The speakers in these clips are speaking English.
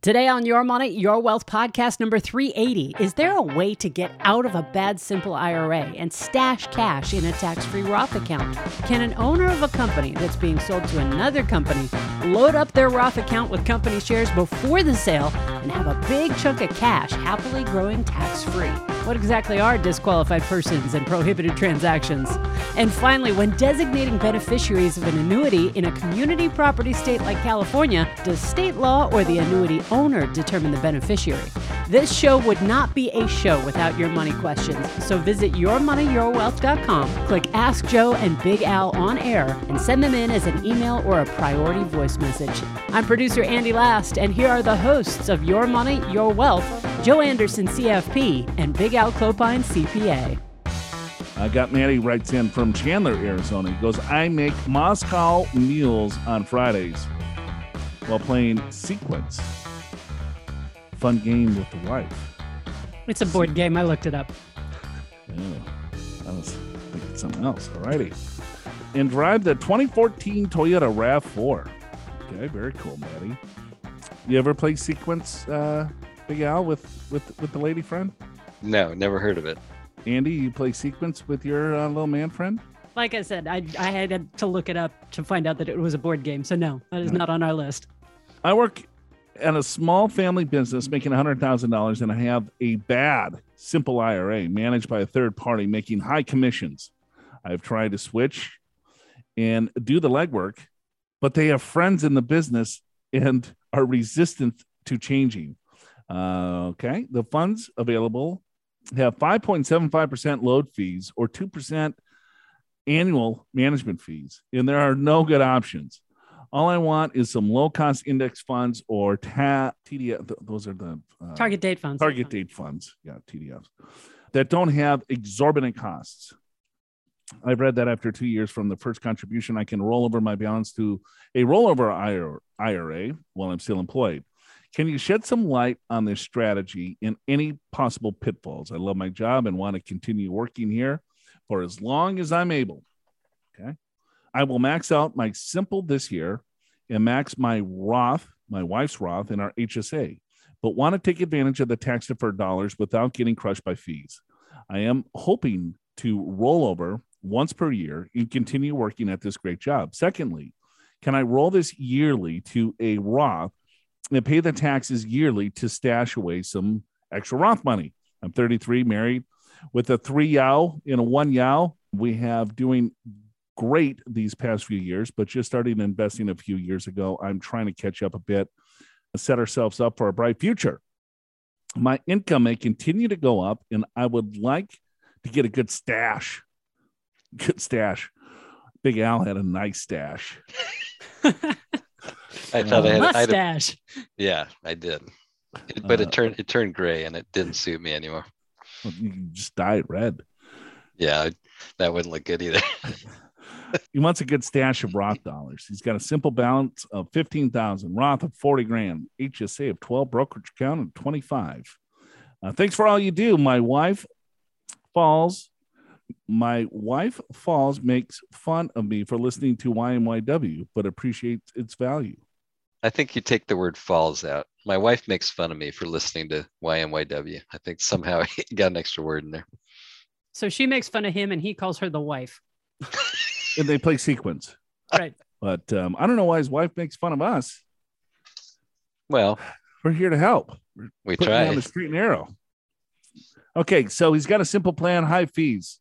Today on Your Money, Your Wealth podcast number 380. Is there a way to get out of a bad simple IRA and stash cash in a tax free Roth account? Can an owner of a company that's being sold to another company load up their Roth account with company shares before the sale and have a big chunk of cash happily growing tax free? What exactly are disqualified persons and prohibited transactions? And finally, when designating beneficiaries of an annuity in a community property state like California, does state law or the annuity owner determine the beneficiary? This show would not be a show without your money questions. So visit yourmoneyyourwealth.com, click Ask Joe and Big Al on air, and send them in as an email or a priority message. I'm producer Andy Last, and here are the hosts of Your Money, Your Wealth, Joe Anderson, CFP, and Big Al Clopine, CPA. I got Maddie writes in from Chandler, Arizona. He goes, I make Moscow mules on Fridays while playing Sequence. Fun game with the wife. It's a board game. I looked it up. Yeah, I was thinking something else. Alrighty. And drive the 2014 Toyota RAV4. Okay, very cool, Maddie. You ever play Sequence, uh, Big Al, with, with, with the lady friend? No, never heard of it. Andy, you play Sequence with your uh, little man friend? Like I said, I, I had to look it up to find out that it was a board game. So, no, that is not on our list. I work at a small family business making $100,000 and I have a bad simple IRA managed by a third party making high commissions. I've tried to switch and do the legwork, but they have friends in the business and are resistant to changing. Uh, okay. The funds available have 5.75% load fees or 2% annual management fees, and there are no good options. All I want is some low cost index funds or ta- TDF. Those are the uh, Target date funds. target date funds. Yeah, TDFs that don't have exorbitant costs. I've read that after two years from the first contribution, I can roll over my balance to a rollover IRA while I'm still employed. Can you shed some light on this strategy and any possible pitfalls? I love my job and want to continue working here for as long as I'm able. Okay. I will max out my simple this year and max my Roth, my wife's Roth, and our HSA, but want to take advantage of the tax deferred dollars without getting crushed by fees. I am hoping to roll over once per year and continue working at this great job. Secondly, can I roll this yearly to a Roth and pay the taxes yearly to stash away some extra Roth money? I'm 33, married with a three yow and a one yow. We have doing great these past few years, but just starting investing a few years ago. I'm trying to catch up a bit, set ourselves up for a bright future. My income may continue to go up, and I would like to get a good stash. Good stash. Big Al had a nice stash. I thought I had, I had a, Mustache. yeah, I did, It- but Uh, it turned it turned gray and it didn't suit me anymore. You can just dye it red. Yeah, that wouldn't look good either. He wants a good stash of Roth dollars. He's got a simple balance of 15,000, Roth of 40 grand, HSA of 12, brokerage account of 25. Uh, thanks for all you do. My wife falls. My wife falls makes fun of me for listening to YMYW, but appreciates its value. I think you take the word falls out. My wife makes fun of me for listening to YMYW. I think somehow he got an extra word in there. So she makes fun of him and he calls her the wife. And they play sequence. Right. But um, I don't know why his wife makes fun of us. Well, We're here to help. we putting you on the street and narrow. Okay, so he's got a simple plan, high fees,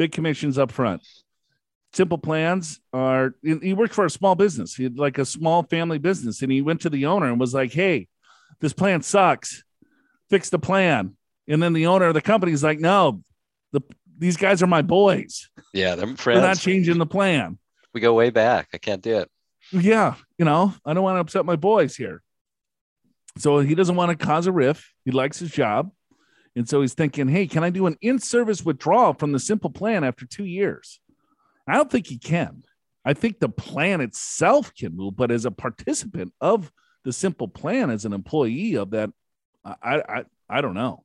big commissions up front. Simple plans are he worked for a small business. He had like a small family business, and he went to the owner and was like, Hey, this plan sucks. Fix the plan. And then the owner of the company is like, No, the these guys are my boys. Yeah, them We're not changing the plan. We go way back. I can't do it. Yeah, you know, I don't want to upset my boys here. So he doesn't want to cause a riff. He likes his job. And so he's thinking, hey, can I do an in service withdrawal from the simple plan after two years? I don't think he can. I think the plan itself can move, but as a participant of the simple plan, as an employee of that, I, I, I don't know.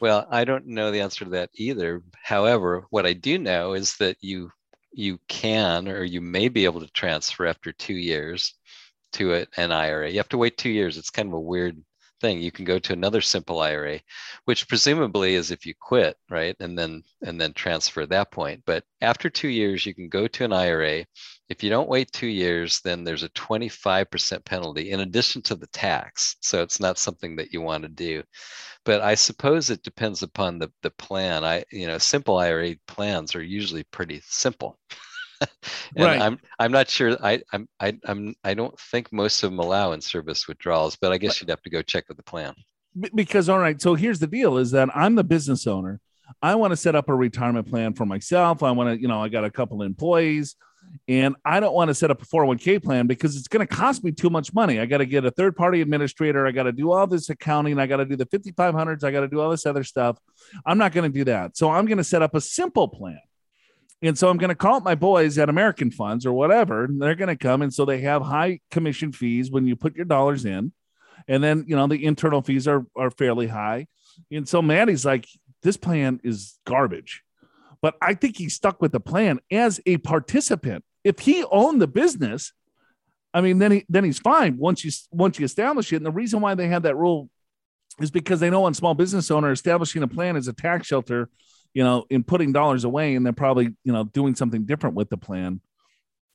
Well, I don't know the answer to that either. However, what I do know is that you you can or you may be able to transfer after two years to it an IRA. You have to wait two years. It's kind of a weird thing. You can go to another simple IRA, which presumably is if you quit, right? And then and then transfer at that point. But after two years, you can go to an IRA. If you don't wait two years, then there's a 25% penalty in addition to the tax. So it's not something that you want to do. But I suppose it depends upon the, the plan. I, you know, simple IRA plans are usually pretty simple. right. I'm I'm not sure. I I'm I, I'm I don't think most of them allow in service withdrawals, but I guess you'd have to go check with the plan. Because all right, so here's the deal: is that I'm the business owner. I want to set up a retirement plan for myself. I want to, you know, I got a couple of employees, and I don't want to set up a 401k plan because it's going to cost me too much money. I got to get a third party administrator. I got to do all this accounting. I got to do the 5500s. I got to do all this other stuff. I'm not going to do that. So I'm going to set up a simple plan. And so I'm going to call up my boys at American Funds or whatever, and they're going to come. And so they have high commission fees when you put your dollars in. And then, you know, the internal fees are, are fairly high. And so Maddie's like, this plan is garbage. But I think he stuck with the plan as a participant. If he owned the business, I mean, then he then he's fine once you once you establish it. And the reason why they have that rule is because they know on small business owner establishing a plan as a tax shelter you know, in putting dollars away and then probably, you know, doing something different with the plan.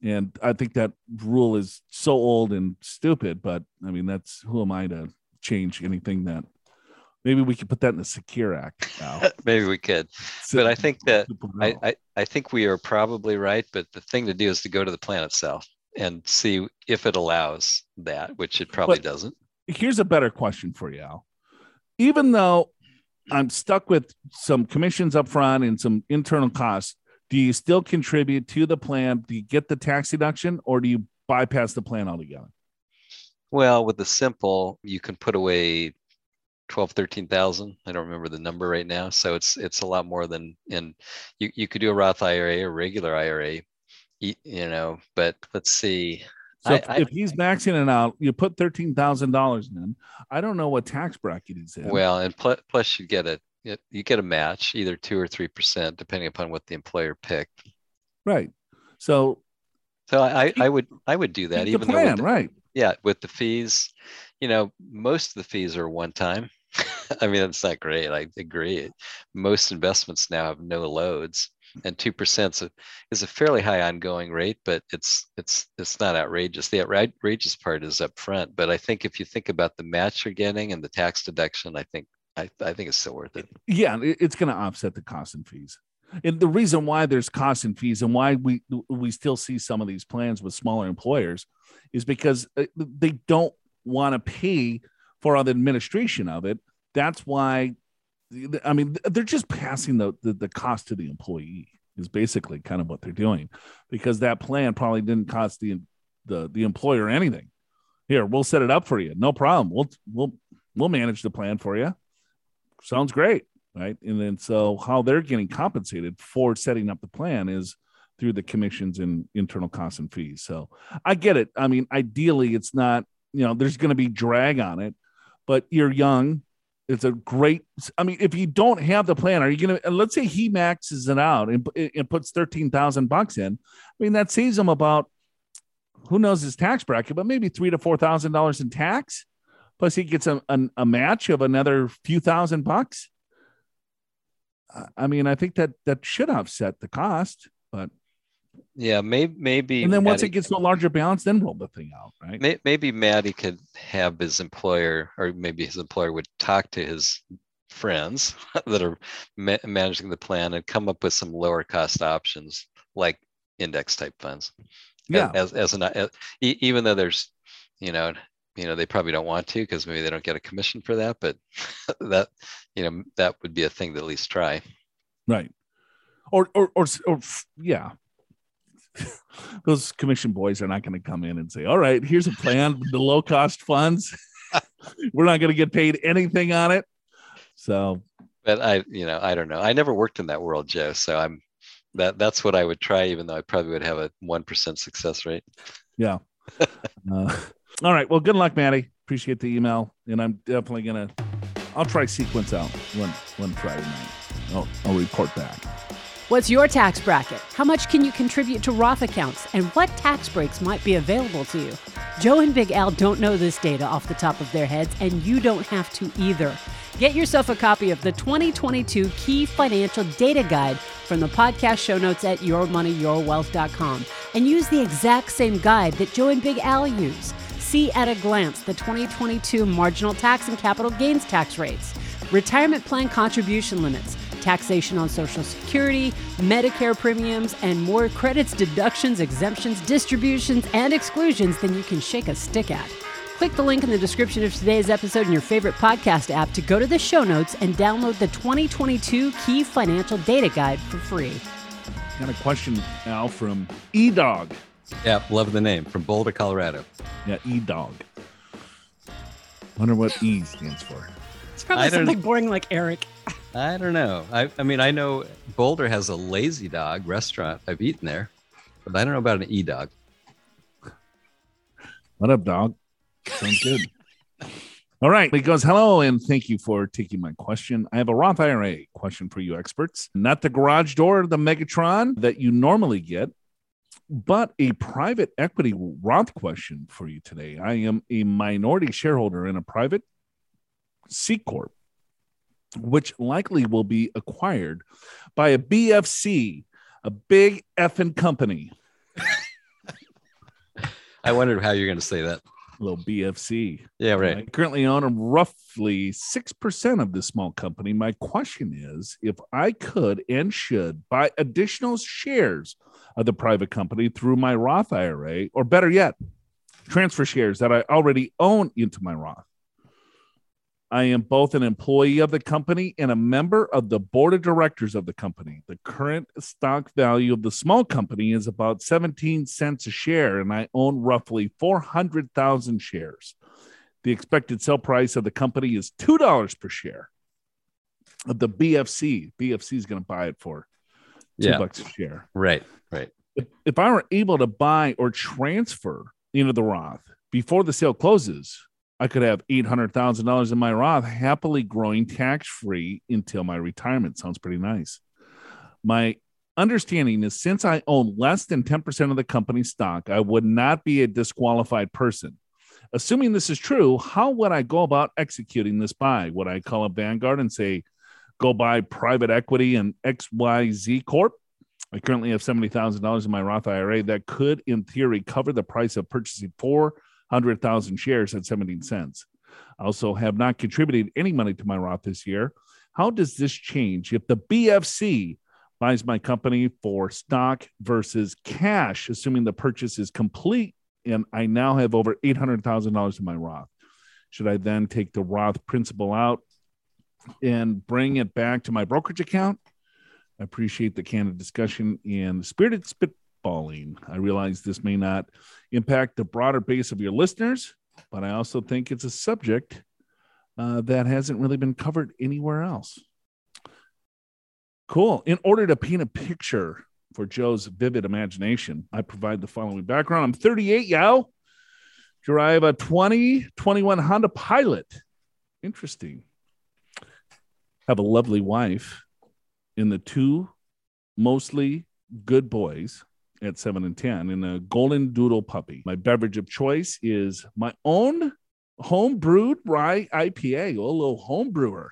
And I think that rule is so old and stupid, but I mean, that's who am I to change anything that maybe we could put that in the secure act now. maybe we could but i think that I, I, I think we are probably right but the thing to do is to go to the plan itself and see if it allows that which it probably but doesn't here's a better question for you al even though I'm stuck with some commissions up front and some internal costs. Do you still contribute to the plan? Do you get the tax deduction or do you bypass the plan altogether? Well, with the simple, you can put away 12, 13,000. I don't remember the number right now. So it's, it's a lot more than, and you, you could do a Roth IRA or regular IRA, you know, but let's see. So if, I, if, he's maxing it out, you put thirteen thousand dollars in. I don't know what tax bracket he's in. Well, and plus, plus you get a you get a match, either two or three percent, depending upon what the employer picked. Right. So. So I, I would I would do that even plan, the, right? Yeah, with the fees, you know, most of the fees are one time. I mean, that's not great. I agree. Most investments now have no loads and two percent is a fairly high ongoing rate, but it's it's it's not outrageous. The outrageous part is up front. But I think if you think about the match you're getting and the tax deduction, I think I, I think it's still worth it. Yeah, it's going to offset the cost and fees. And the reason why there's costs and fees and why we we still see some of these plans with smaller employers is because uh, they don't want to pay for all the administration of it. That's why I mean, they're just passing the, the, the cost to the employee is basically kind of what they're doing, because that plan probably didn't cost the the the employer anything. Here, we'll set it up for you, no problem. We'll we'll we'll manage the plan for you. Sounds great, right? And then so how they're getting compensated for setting up the plan is through the commissions and internal costs and fees. So I get it. I mean, ideally, it's not you know there's going to be drag on it, but you're young it's a great. I mean, if you don't have the plan, are you to? Let's say he maxes it out and, and puts thirteen thousand bucks in. I mean, that saves him about who knows his tax bracket, but maybe three to four thousand dollars in tax. Plus, he gets a, a, a match of another few thousand bucks. I mean, I think that that should offset the cost, but yeah, maybe maybe. And then once Maddie, it gets to a larger balance, then roll the thing out, right? May, maybe Maddie could have his employer, or maybe his employer would talk to his friends that are ma- managing the plan and come up with some lower cost options like index type funds. Yeah. As as an as, even though there's, you know, you know they probably don't want to because maybe they don't get a commission for that, but that you know that would be a thing to at least try. Right. Or or or, or yeah those commission boys are not going to come in and say, "All right, here's a plan, the low cost funds. We're not going to get paid anything on it." So, but I, you know, I don't know. I never worked in that world, Joe. So I'm that that's what I would try, even though I probably would have a one percent success rate. Yeah. uh, all right. Well, good luck, Maddie. Appreciate the email, and I'm definitely gonna. I'll try sequence out one one Friday night. I'll, I'll report back. What's your tax bracket? How much can you contribute to Roth accounts? And what tax breaks might be available to you? Joe and Big Al don't know this data off the top of their heads, and you don't have to either. Get yourself a copy of the 2022 Key Financial Data Guide from the podcast show notes at yourmoneyyourwealth.com and use the exact same guide that Joe and Big Al use. See at a glance the 2022 marginal tax and capital gains tax rates, retirement plan contribution limits, taxation on Social Security, Medicare premiums, and more credits, deductions, exemptions, distributions, and exclusions than you can shake a stick at. Click the link in the description of today's episode in your favorite podcast app to go to the show notes and download the 2022 Key Financial Data Guide for free. Got a question, now from eDog. Yeah, love the name from Boulder, Colorado. Yeah, eDog. Wonder what E stands for. It's probably I don't- something boring like Eric. I don't know. I, I mean, I know Boulder has a Lazy Dog restaurant. I've eaten there, but I don't know about an E Dog. What up, dog? Sounds good. All right. He goes, hello, and thank you for taking my question. I have a Roth IRA question for you experts. Not the garage door, the Megatron that you normally get, but a private equity Roth question for you today. I am a minority shareholder in a private C Corp, which likely will be acquired by a BFC, a big effing company. I wondered how you're going to say that. little BFC. Yeah, right. I currently own roughly 6% of this small company. My question is if I could and should buy additional shares of the private company through my Roth IRA, or better yet, transfer shares that I already own into my Roth. I am both an employee of the company and a member of the board of directors of the company. The current stock value of the small company is about 17 cents a share, and I own roughly 400,000 shares. The expected sell price of the company is $2 per share. Of the BFC, BFC is going to buy it for two Yeah. bucks a share. Right. Right. If, if I were able to buy or transfer into the Roth before the sale closes, I could have $800,000 in my Roth happily growing tax free until my retirement. Sounds pretty nice. My understanding is since I own less than 10% of the company stock, I would not be a disqualified person. Assuming this is true, how would I go about executing this buy? Would I call up Vanguard and say, go buy private equity and XYZ Corp? I currently have $70,000 in my Roth IRA that could, in theory, cover the price of purchasing 400,000 shares at 17 cents. I also have not contributed any money to my Roth this year. How does this change if the BFC buys my company for stock versus cash, assuming the purchase is complete and I now have over $800,000 in my Roth? Should I then take the Roth principal out and bring it back to my brokerage account? I appreciate the candid discussion and spirited I realize this may not impact the broader base of your listeners, but I also think it's a subject uh, that hasn't really been covered anywhere else. Cool. In order to paint a picture for Joe's vivid imagination, I provide the following background. I'm 38, yo. Drive a 2021 Honda Pilot. Interesting. Have a lovely wife in the two mostly good boys at seven and 10 in a golden doodle puppy. My beverage of choice is my own home brewed rye IPA, a little home brewer.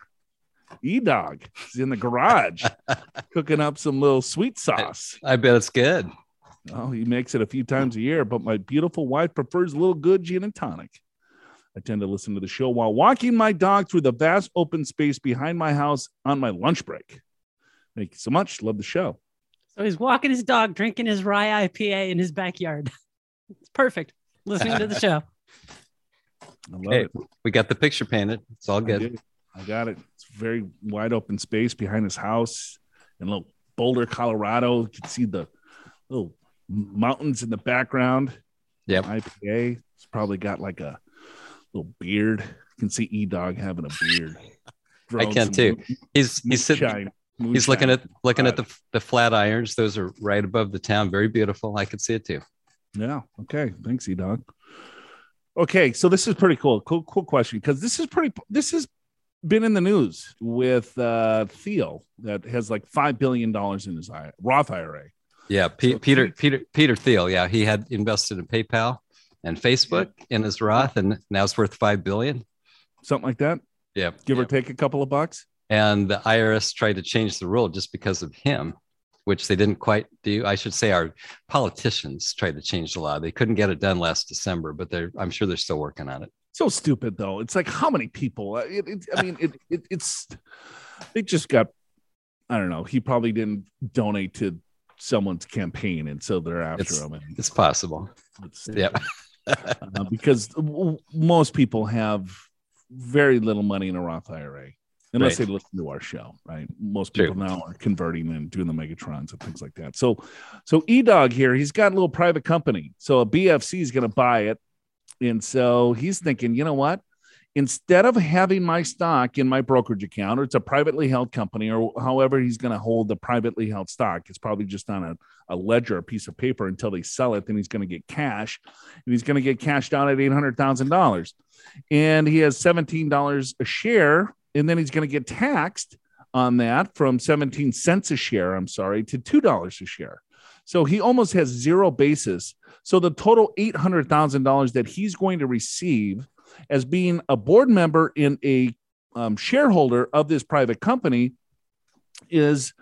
E Dog is in the garage cooking up some little sweet sauce. I bet it's good. Oh, he makes it a few times a year, but my beautiful wife prefers a little good gin and tonic. I tend to listen to the show while walking my dog through the vast open space behind my house on my lunch break. Thank you so much. Love the show. So he's walking his dog, drinking his rye IPA in his backyard. It's perfect. Listening to the show. I love Hey, it. we got the picture painted. It's all good. did. I got it. It's very wide open space behind his house in little Boulder, Colorado. You can see the little mountains in the background. Yep. IPA. It's probably got like a little beard. You can see E Dog having a beard. I can too. He's he's sitting. Moonshine- He's looking at looking at the the flat irons. Those are right above the town. Very beautiful. I could see it too. Yeah. Okay. Thanks, E Dog. Okay, so this is pretty cool. Cool, cool question because this is pretty. This has been in the news with uh Thiel that has like five billion dollars in his Roth IRA. Yeah, Pe- So Peter Peter Peter Thiel. Yeah, he had invested in PayPal, and Facebook in his Roth, and now it's worth five billion. Something like that. Yeah, Give or take a couple of bucks. And the IRS tried to change the rule just because of him, which they didn't quite do. I should say our politicians tried to change the law. They couldn't get it done last December, but they're I'm sure they're still working on it. So stupid though. It's like how many people? Uh, It, it, I mean, it, it, it's they just got. I don't know. He probably didn't donate to someone's campaign, and so they're after It's- him. And It's possible. it's Yeah. uh, because most people have very little money in a Roth IRA. Unless Right. they listen to our show, right? Most True. people now are converting and doing the Megatrons and things like that. So, so E Dog here, he's got a little private company. So a BFC is going to buy it, and so he's thinking, you know what? Instead of having my stock in my brokerage account, or it's a privately held company, or however he's going to hold the privately held stock, it's probably just on a, a ledger, a piece of paper until they sell it. Then he's going to get cash, and he's going to get cashed out at eight hundred thousand dollars, and he has seventeen dollars a share, and then he's going to get taxed on that from seventeen cents a share. I'm sorry, to two dollars a share. So he almost has zero basis. So the total eight hundred thousand dollars that he's going to receive as being a board member in a um, shareholder of this private company is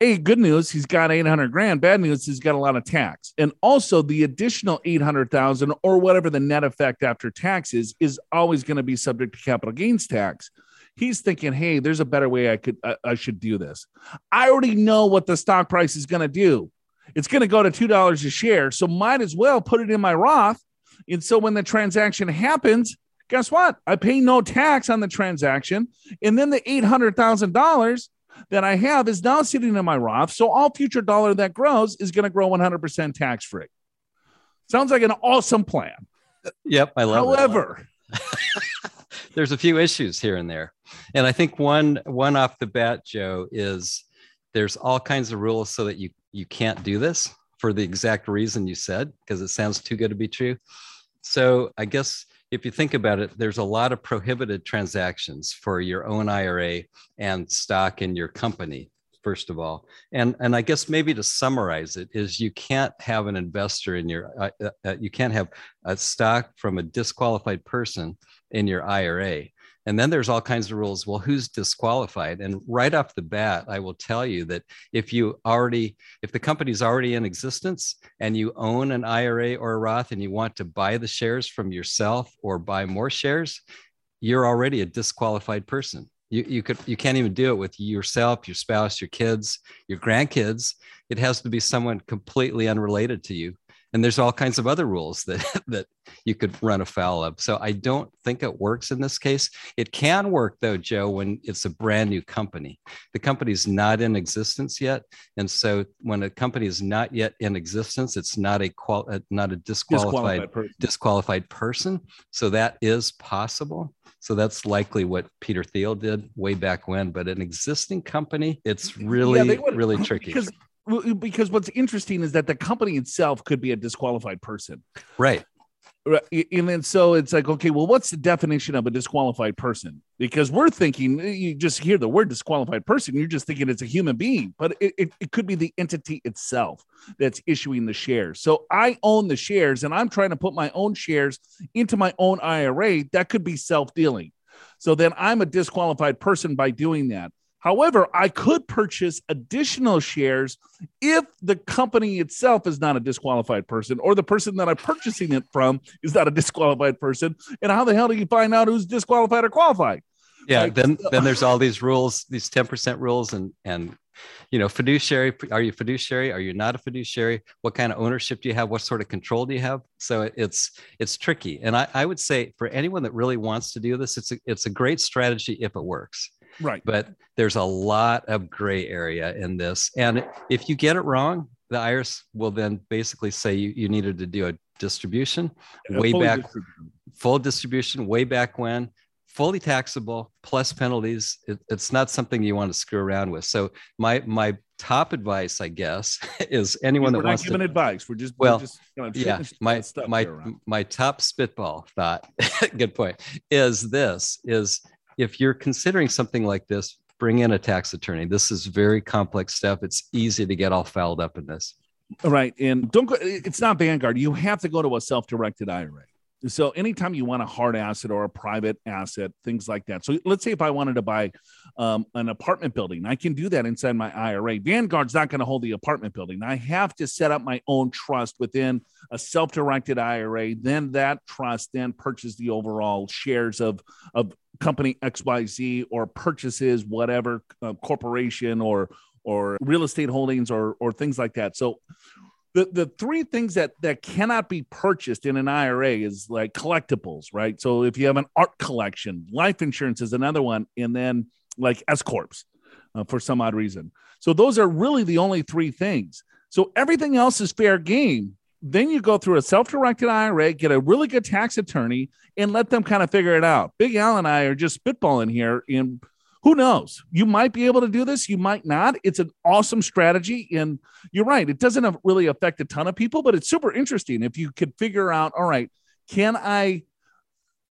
hey good news he's got 800 grand bad news he's got a lot of tax and also the additional 800000 or whatever the net effect after taxes is always going to be subject to capital gains tax he's thinking hey there's a better way i could I, I should do this i already know what the stock price is going to do it's going to go to $2 a share so might as well put it in my roth and so when the transaction happens guess what? I pay no tax on the transaction. And then the $800,000 that I have is now sitting in my Roth. So all future dollar that grows is going to grow 100% tax free. Sounds like an awesome plan. Yep, I love it. There's a few issues here and there. And i think one one off the bat joe is there's all kinds of rules so that you you can't do this for the exact reason you said because it sounds too good to be true. So i guess if you think about it there's a lot of prohibited transactions for your own ira and stock in your company first of all. And and i guess maybe to summarize it is you can't have an investor in your uh, uh, uh, you can't have a stock from a disqualified person in your IRA. And then there's all kinds of rules. Well, who's disqualified? And right off the bat, I will tell you that if you already, if the company's already in existence and you own an IRA or a Roth and you want to buy the shares from yourself or buy more shares, you're already a disqualified person. You, you could you can't even do it with yourself, your spouse, your kids, your grandkids. It has to be someone completely unrelated to you and there's all kinds of other rules that that you could run afoul of. So i don't think it works in this case. It can work though joe when it's a brand new company. The company's not in existence yet. And so when a company is not yet in existence it's not a qual uh, not a disqualified disqualified person. disqualified person. So that is possible. So that's likely what peter thiel did way back when. But an existing company it's really Yeah, really tricky. Because, because what's interesting is that the company itself could be a disqualified person. right Right. And then so it's like, okay, well, what's the definition of a disqualified person? Because we're thinking, eh, you just hear the word disqualified person, you're just thinking it's a human being, but it, it, it could be the entity itself that's issuing the shares. So I own the shares and I'm trying to put my own shares into my own IRA. That could be self dealing. So then I'm a disqualified person by doing that. However, I could purchase additional shares if the company itself is not a disqualified person or the person that I'm purchasing it from is not a disqualified person. And how the hell do you find out who's disqualified or qualified? yeah Like, then then there's all these rules these 10% rules and and you know fiduciary are you fiduciary? Are you not a fiduciary? What kind of ownership do you have? What sort of control do you have? So it's it's tricky. And i, I would say for anyone that really wants to do this it's a, it's a great strategy if it works Right. but there's a lot of gray area in this and if you get it wrong the irs will then basically say you, you needed to do a distribution way back distributed. full distribution way back when fully taxable plus penalties it, it's not something you want to screw around with so my my top advice i guess is anyone We're that not wants giving to advice. We're just, Well, we're just kind of yeah my my my top spitball thought good point is this is if you're considering something like this bring in a tax attorney this is very complex stuff it's easy to get all fouled up in this Right. And don't go, it's not Vanguard. You have to go to a self directed IRA. So anytime you want a hard asset or a private asset, things like that. So let's say if I wanted to buy um, an apartment building, I can do that inside my IRA. Vanguard's not going to hold the apartment building. I have to set up my own trust within a self-directed IRA. Then that trust then purchases the overall shares of of company XYZ or purchases whatever uh, corporation or or real estate holdings or or things like that. So the the three things that that cannot be purchased in an IRA is like collectibles, right? So if you have an art collection, life insurance is another one, and then like S corps uh, for some odd reason. So those are really the only three things. So everything else is fair game. Then you go through a self-directed IRA, get a really good tax attorney, and let them kind of figure it out. Big Al and I are just spitballing here and who knows? You might be able to do this. You might not. It's an awesome strategy. And you're right. It doesn't really affect a ton of people, but it's super interesting. If you could figure out, all right, can I,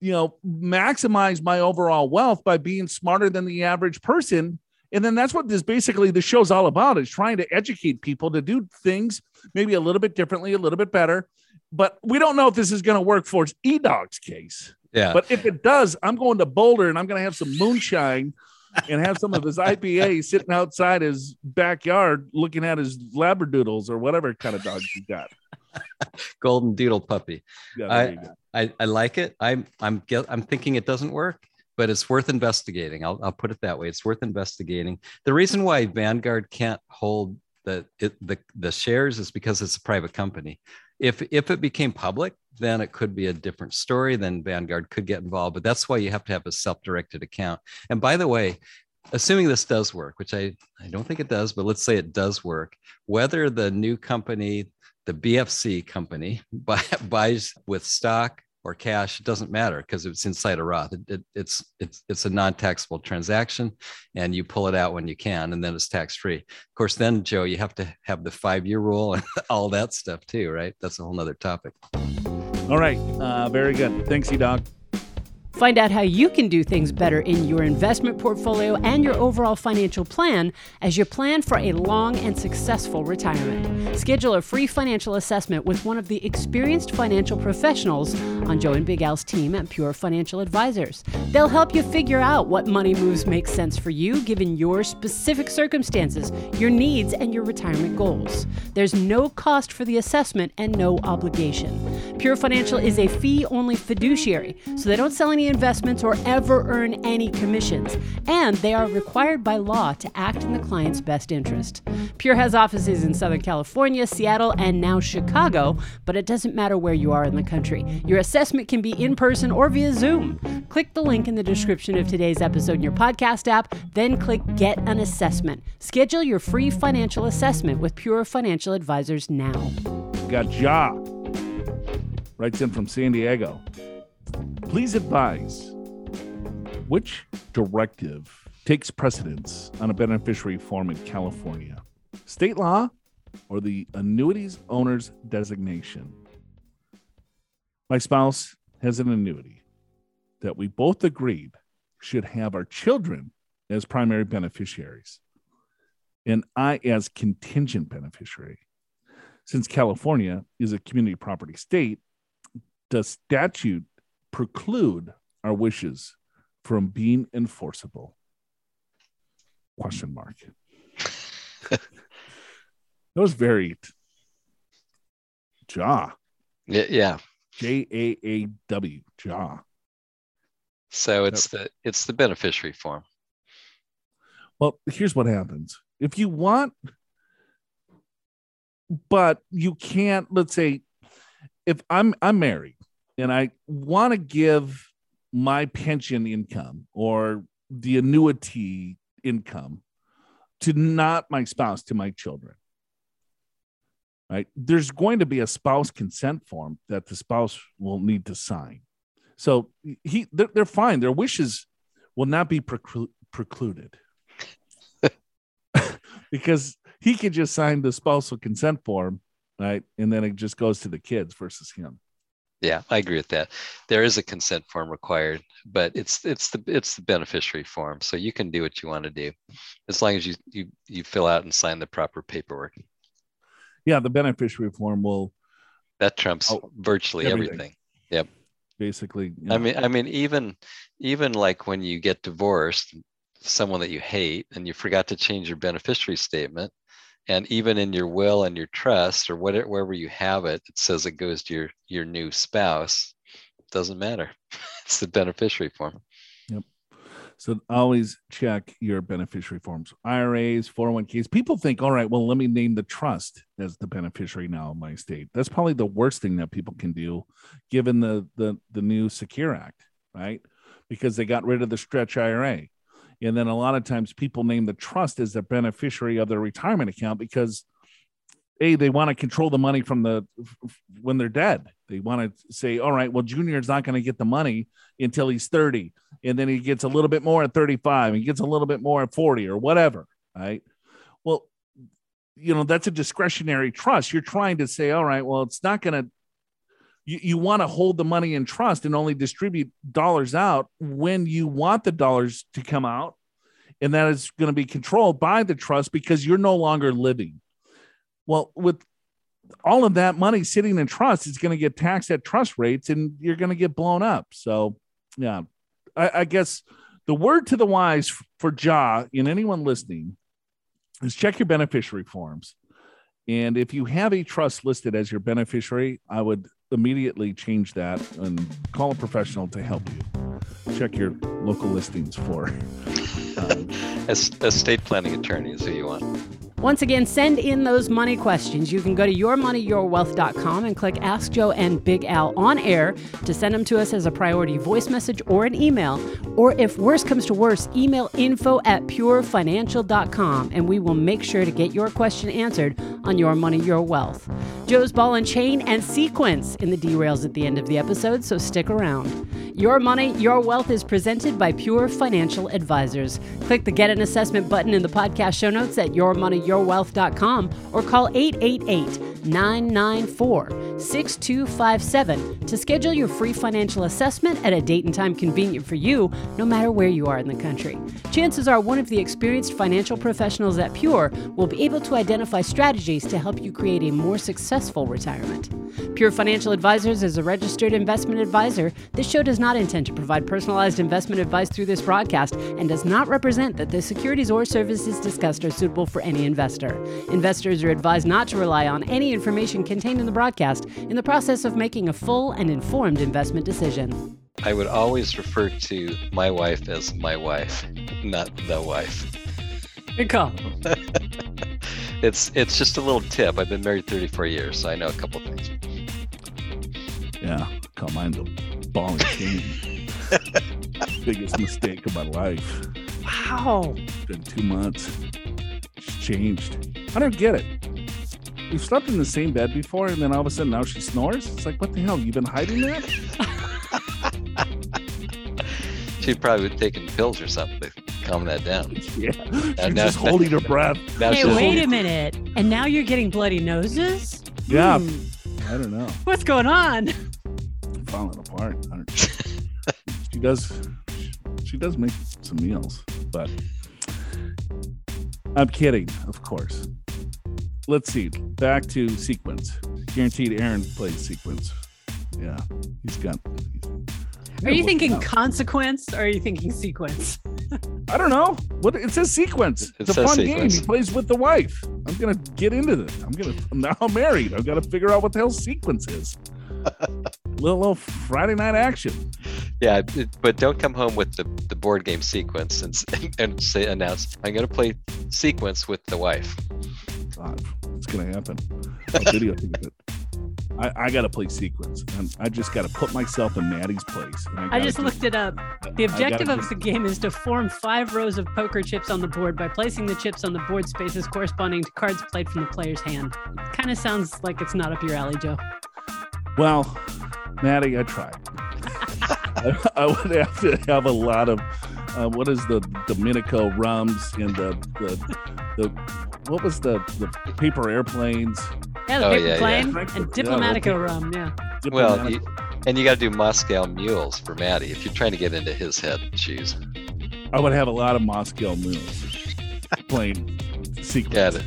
you know, maximize my overall wealth by being smarter than the average person? And then that's what this basically the show's all about is trying to educate people to do things maybe a little bit differently, a little bit better. But we don't know if this is going to work for E Dog's case. Yeah. But if it does, I'm going to Boulder and I'm going to have some moonshine and have some of his IPA sitting outside his backyard looking at his labradoodles or whatever kind of dog he got. Golden doodle puppy. Yeah, I, I, I like it. I'm I'm I'm thinking it doesn't work, but it's worth investigating. I'll I'll put it that way. It's worth investigating. The reason why Vanguard can't hold the it, the the shares is because it's a private company. If if it became public, then it could be a different story. Then Vanguard could get involved. But that's why you have to have a self-directed account. And by the way, assuming this does work, which I, I don't think it does, but let's say it does work, whether the new company, the BFC company, buy, buys with stock or cash, it doesn't matter because it's inside a Roth. It, it, it's it's it's a non-taxable transaction, and you pull it out when you can, and then it's tax-free. Of course, then Joe, you have to have the five-year rule and all that stuff too, right? That's a whole nother topic. All right. Uh, very good. Thanks, E Dog. Find out how you can do things better in your investment portfolio and your overall financial plan as you plan for a long and successful retirement. Schedule a free financial assessment with one of the experienced financial professionals on Joe and Big Al's team at Pure Financial Advisors. They'll help you figure out what money moves make sense for you given your specific circumstances, your needs, and your retirement goals. There's no cost for the assessment and no obligation. Pure Financial is a fee only fiduciary, so they don't sell any investments or ever earn any commissions, and they are required by law to act in the client's best interest. Pure has offices in Southern California, Seattle, and now Chicago, but it doesn't matter where you are in the country. Your assessment can be in person or via Zoom. Click the link in the description of today's episode in your podcast app, then click Get an Assessment. Schedule your free financial assessment with Pure Financial Advisors now. Got Ja. Writes in from San Diego. Please advise which directive takes precedence on a beneficiary form in California? State law or the annuities owner's designation? My spouse has an annuity that we both agreed should have our children as primary beneficiaries and I as contingent beneficiary. Since California is a community property state, the statute preclude our wishes from being enforceable? Question mark. that was very jaw. Yeah. J A A W jaw. So it's the it's the beneficiary form. Well, here's what happens. If you want, but you can't, let's say, if I'm I'm married and I want to give my pension income or the annuity income to not my spouse, to my children. Right? There's going to be a spouse consent form that the spouse will need to sign. So he they're, they're fine. Their wishes will not be preclu- precluded because he could just sign the spousal consent form, right? And then it just goes to the kids versus him. Yeah, I agree with that. There is a consent form required, but it's it's the it's the beneficiary form, so you can do what you want to do, as long as you you you fill out and sign the proper paperwork. yeah, the beneficiary form will That trumps Oh, virtually everything. everything. basically. you I mean, I mean, even even like when you get divorced, someone that you hate, and you forgot to change your beneficiary statement, and even in your will and your trust or whatever wherever you have it, it says it goes to your your new spouse. it Doesn't matter. It's the beneficiary form. Yep. So always check your beneficiary forms, IRAs, 401ks. People think, all right, well, let me name the trust as the beneficiary now in my state. That's probably the worst thing that people can do, given the the the new Secure Act, right? Because they got rid of the stretch IRA. And then a lot of times people name the trust as the beneficiary of their retirement account because a they want to control the money from the when they're dead. They want to say, all right, well, Junior's not going to get the money until he's 30 and then he gets a little bit more at 35 and he gets a little bit more at 40 or whatever right well you know that's a discretionary trust you're trying to say all right well it's not going to you, you want to hold the money in trust and only distribute dollars out when you want the dollars to come out. And that is going to be controlled by the trust because you're no longer living. Well with all of that money sitting in trust is going to get taxed at trust rates and you're going to get blown up. So yeah I, I guess the word to the wise for Ja and anyone listening is check your beneficiary forms. And if you have a trust listed as your beneficiary, I would immediately change that and call a professional to help you. Check your local listings for. Um, estate planning attorney is who you want. Once again, send in those money questions. You can go to yourmoneyyourwealth.com and click Ask Joe and Big Al on air to send them to us as a priority voice message or an email. Or if worse comes to worse, email info at purefinancial.com and we will make sure to get your question answered on Your Money, Your Wealth. Joe's Ball and Chain and Sequence in the derails at the end of the episode, so stick around. Your Money, Your Wealth is presented by Pure Financial Advisors. Click the Get an Assessment button in the podcast show notes at yourmoneyyourwealth.com or call 888 994 6257 to schedule your free financial assessment at a date and time convenient for you, no matter where you are in the country. Chances are one of the experienced financial professionals at Pure will be able to identify strategies to help you create a more successful retirement. Pure Financial Advisors is a registered investment advisor. This show does not intend to provide personalized investment advice through this broadcast and does not represent that the securities or services discussed are suitable for any investor. Investors are advised not to rely on any information contained in the broadcast in the process of making a full and informed investment decision. I would always refer to my wife as my wife, not the wife. Good call. It's it's just a little tip. I've been married 34 years, so I know a couple things. yeah, call mine the ball and chain. Biggest mistake of my life. Wow. been two months. She's changed. I don't get it. We've slept in the same bed before, and then all of a sudden now she snores. It's like, what the hell? You've been hiding that? She'd probably been taking pills or something to calm that down. yeah. She's now- just holding her breath. Now Hey, wait a minute. And now you're getting bloody noses? Yeah. Hmm, I don't know. What's going on? Falling apart. I don't, she does. She does make some meals, but I'm kidding, of course. Let's see. Back to sequence. Guaranteed, Aaron plays sequence. Yeah, he's got. He's, Are you thinking Wow. consequence or are you thinking sequence? I don't know. What it says sequence. It it's a says fun game. He plays with the wife. I'm gonna get into this. I'm gonna I'm now married. I've got to figure out what the hell sequence is. little little Friday night action. Yeah, it- but don't come home with the, the board game sequence and and say announce I'm gonna play sequence with the wife. God, it's gonna happen. I'll videotape it. I, I gotta play sequence. And I just gotta put myself in Maddie's place. I gotta just looked it up. The objective of the game is to form five rows of poker chips on the board by placing the chips on the board spaces corresponding to cards played from the player's hand. Kind of sounds like it's not up your alley, Joe. Well, Maddie, I tried. I, I would have to have a lot of uh, what is the Dominico rums and the the, the what was the the paper airplanes? Yeah, the Oh, paper yeah, yeah. plane Yeah, and okay. Diplomatico rum. Yeah. Well, you, and you got to do Moscow mules for Maddie if you're trying to get into his head shoes. I would have a lot of Moscow mules. playing sequence. Yeah, to,